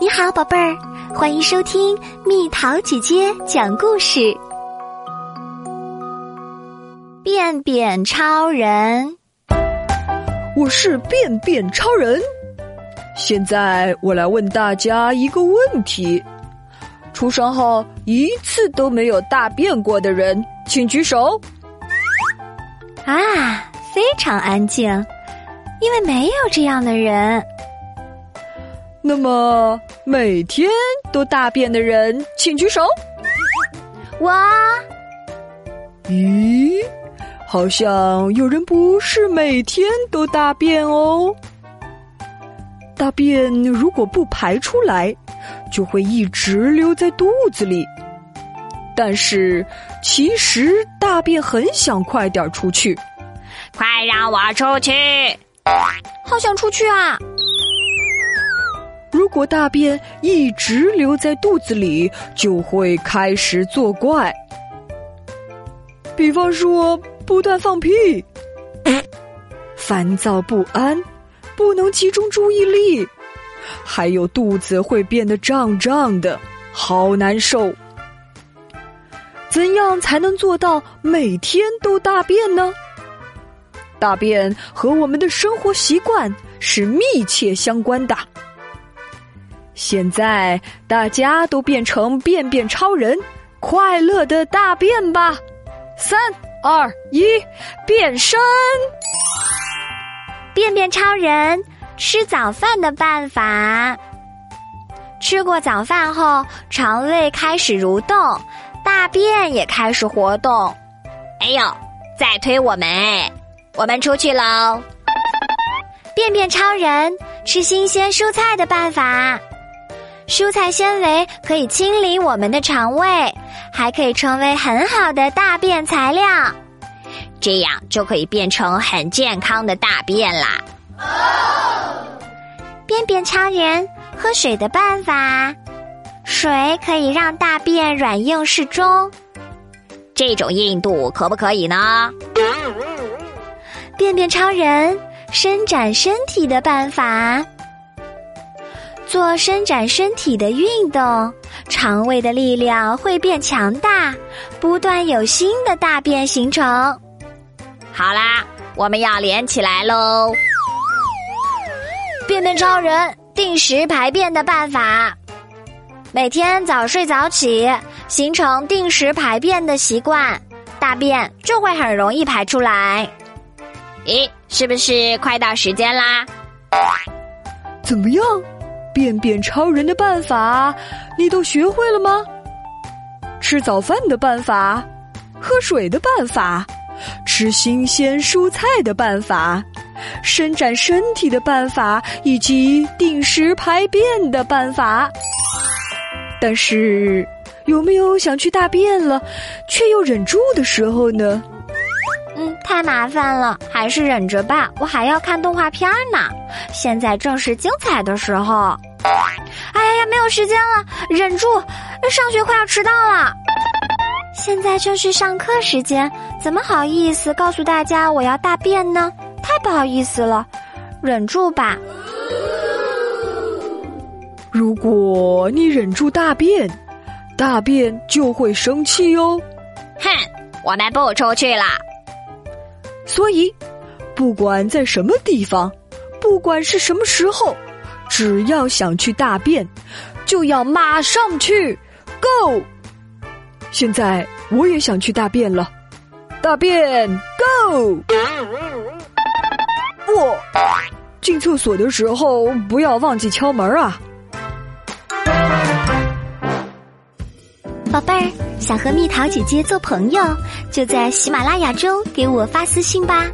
你好，宝贝儿，欢迎收听蜜桃姐姐讲故事。便便超人，我是便便超人。现在我来问大家一个问题：出生后一次都没有大便过的人，请举手。啊，非常安静，因为没有这样的人。那么每天都大便的人，请举手。我。咦，好像有人不是每天都大便哦。大便如果不排出来，就会一直留在肚子里。但是其实大便很想快点出去，快让我出去！好想出去啊！如果大便一直留在肚子里，就会开始作怪。比方说，不断放屁，烦躁不安，不能集中注意力，还有肚子会变得胀胀的，好难受。怎样才能做到每天都大便呢？大便和我们的生活习惯是密切相关的。现在大家都变成便便超人，快乐的大便吧！三二一，变身！便便超人吃早饭的办法：吃过早饭后，肠胃开始蠕动，大便也开始活动。哎呦，再推我们！我们出去喽！便便超人吃新鲜蔬菜的办法。蔬菜纤维可以清理我们的肠胃，还可以成为很好的大便材料，这样就可以变成很健康的大便啦。便便超人喝水的办法，水可以让大便软硬适中，这种硬度可不可以呢？便便超人伸展身体的办法。做伸展身体的运动，肠胃的力量会变强大，不断有新的大便形成。好啦，我们要连起来喽！便便超人定时排便的办法，每天早睡早起，形成定时排便的习惯，大便就会很容易排出来。咦，是不是快到时间啦？怎么样？便便超人的办法，你都学会了吗？吃早饭的办法，喝水的办法，吃新鲜蔬菜的办法，伸展身体的办法，以及定时排便的办法。但是，有没有想去大便了，却又忍住的时候呢？嗯，太麻烦了，还是忍着吧。我还要看动画片呢。现在正是精彩的时候。哎呀呀，没有时间了，忍住，上学快要迟到了。现在正是上课时间，怎么好意思告诉大家我要大便呢？太不好意思了，忍住吧。如果你忍住大便，大便就会生气哦。哼，我们不出去了。所以，不管在什么地方，不管是什么时候，只要想去大便，就要马上去，Go！现在我也想去大便了，大便 Go！不进厕所的时候不要忘记敲门啊！宝贝儿，想和蜜桃姐姐做朋友，就在喜马拉雅中给我发私信吧。